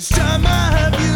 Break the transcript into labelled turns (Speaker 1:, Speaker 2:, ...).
Speaker 1: This time I have you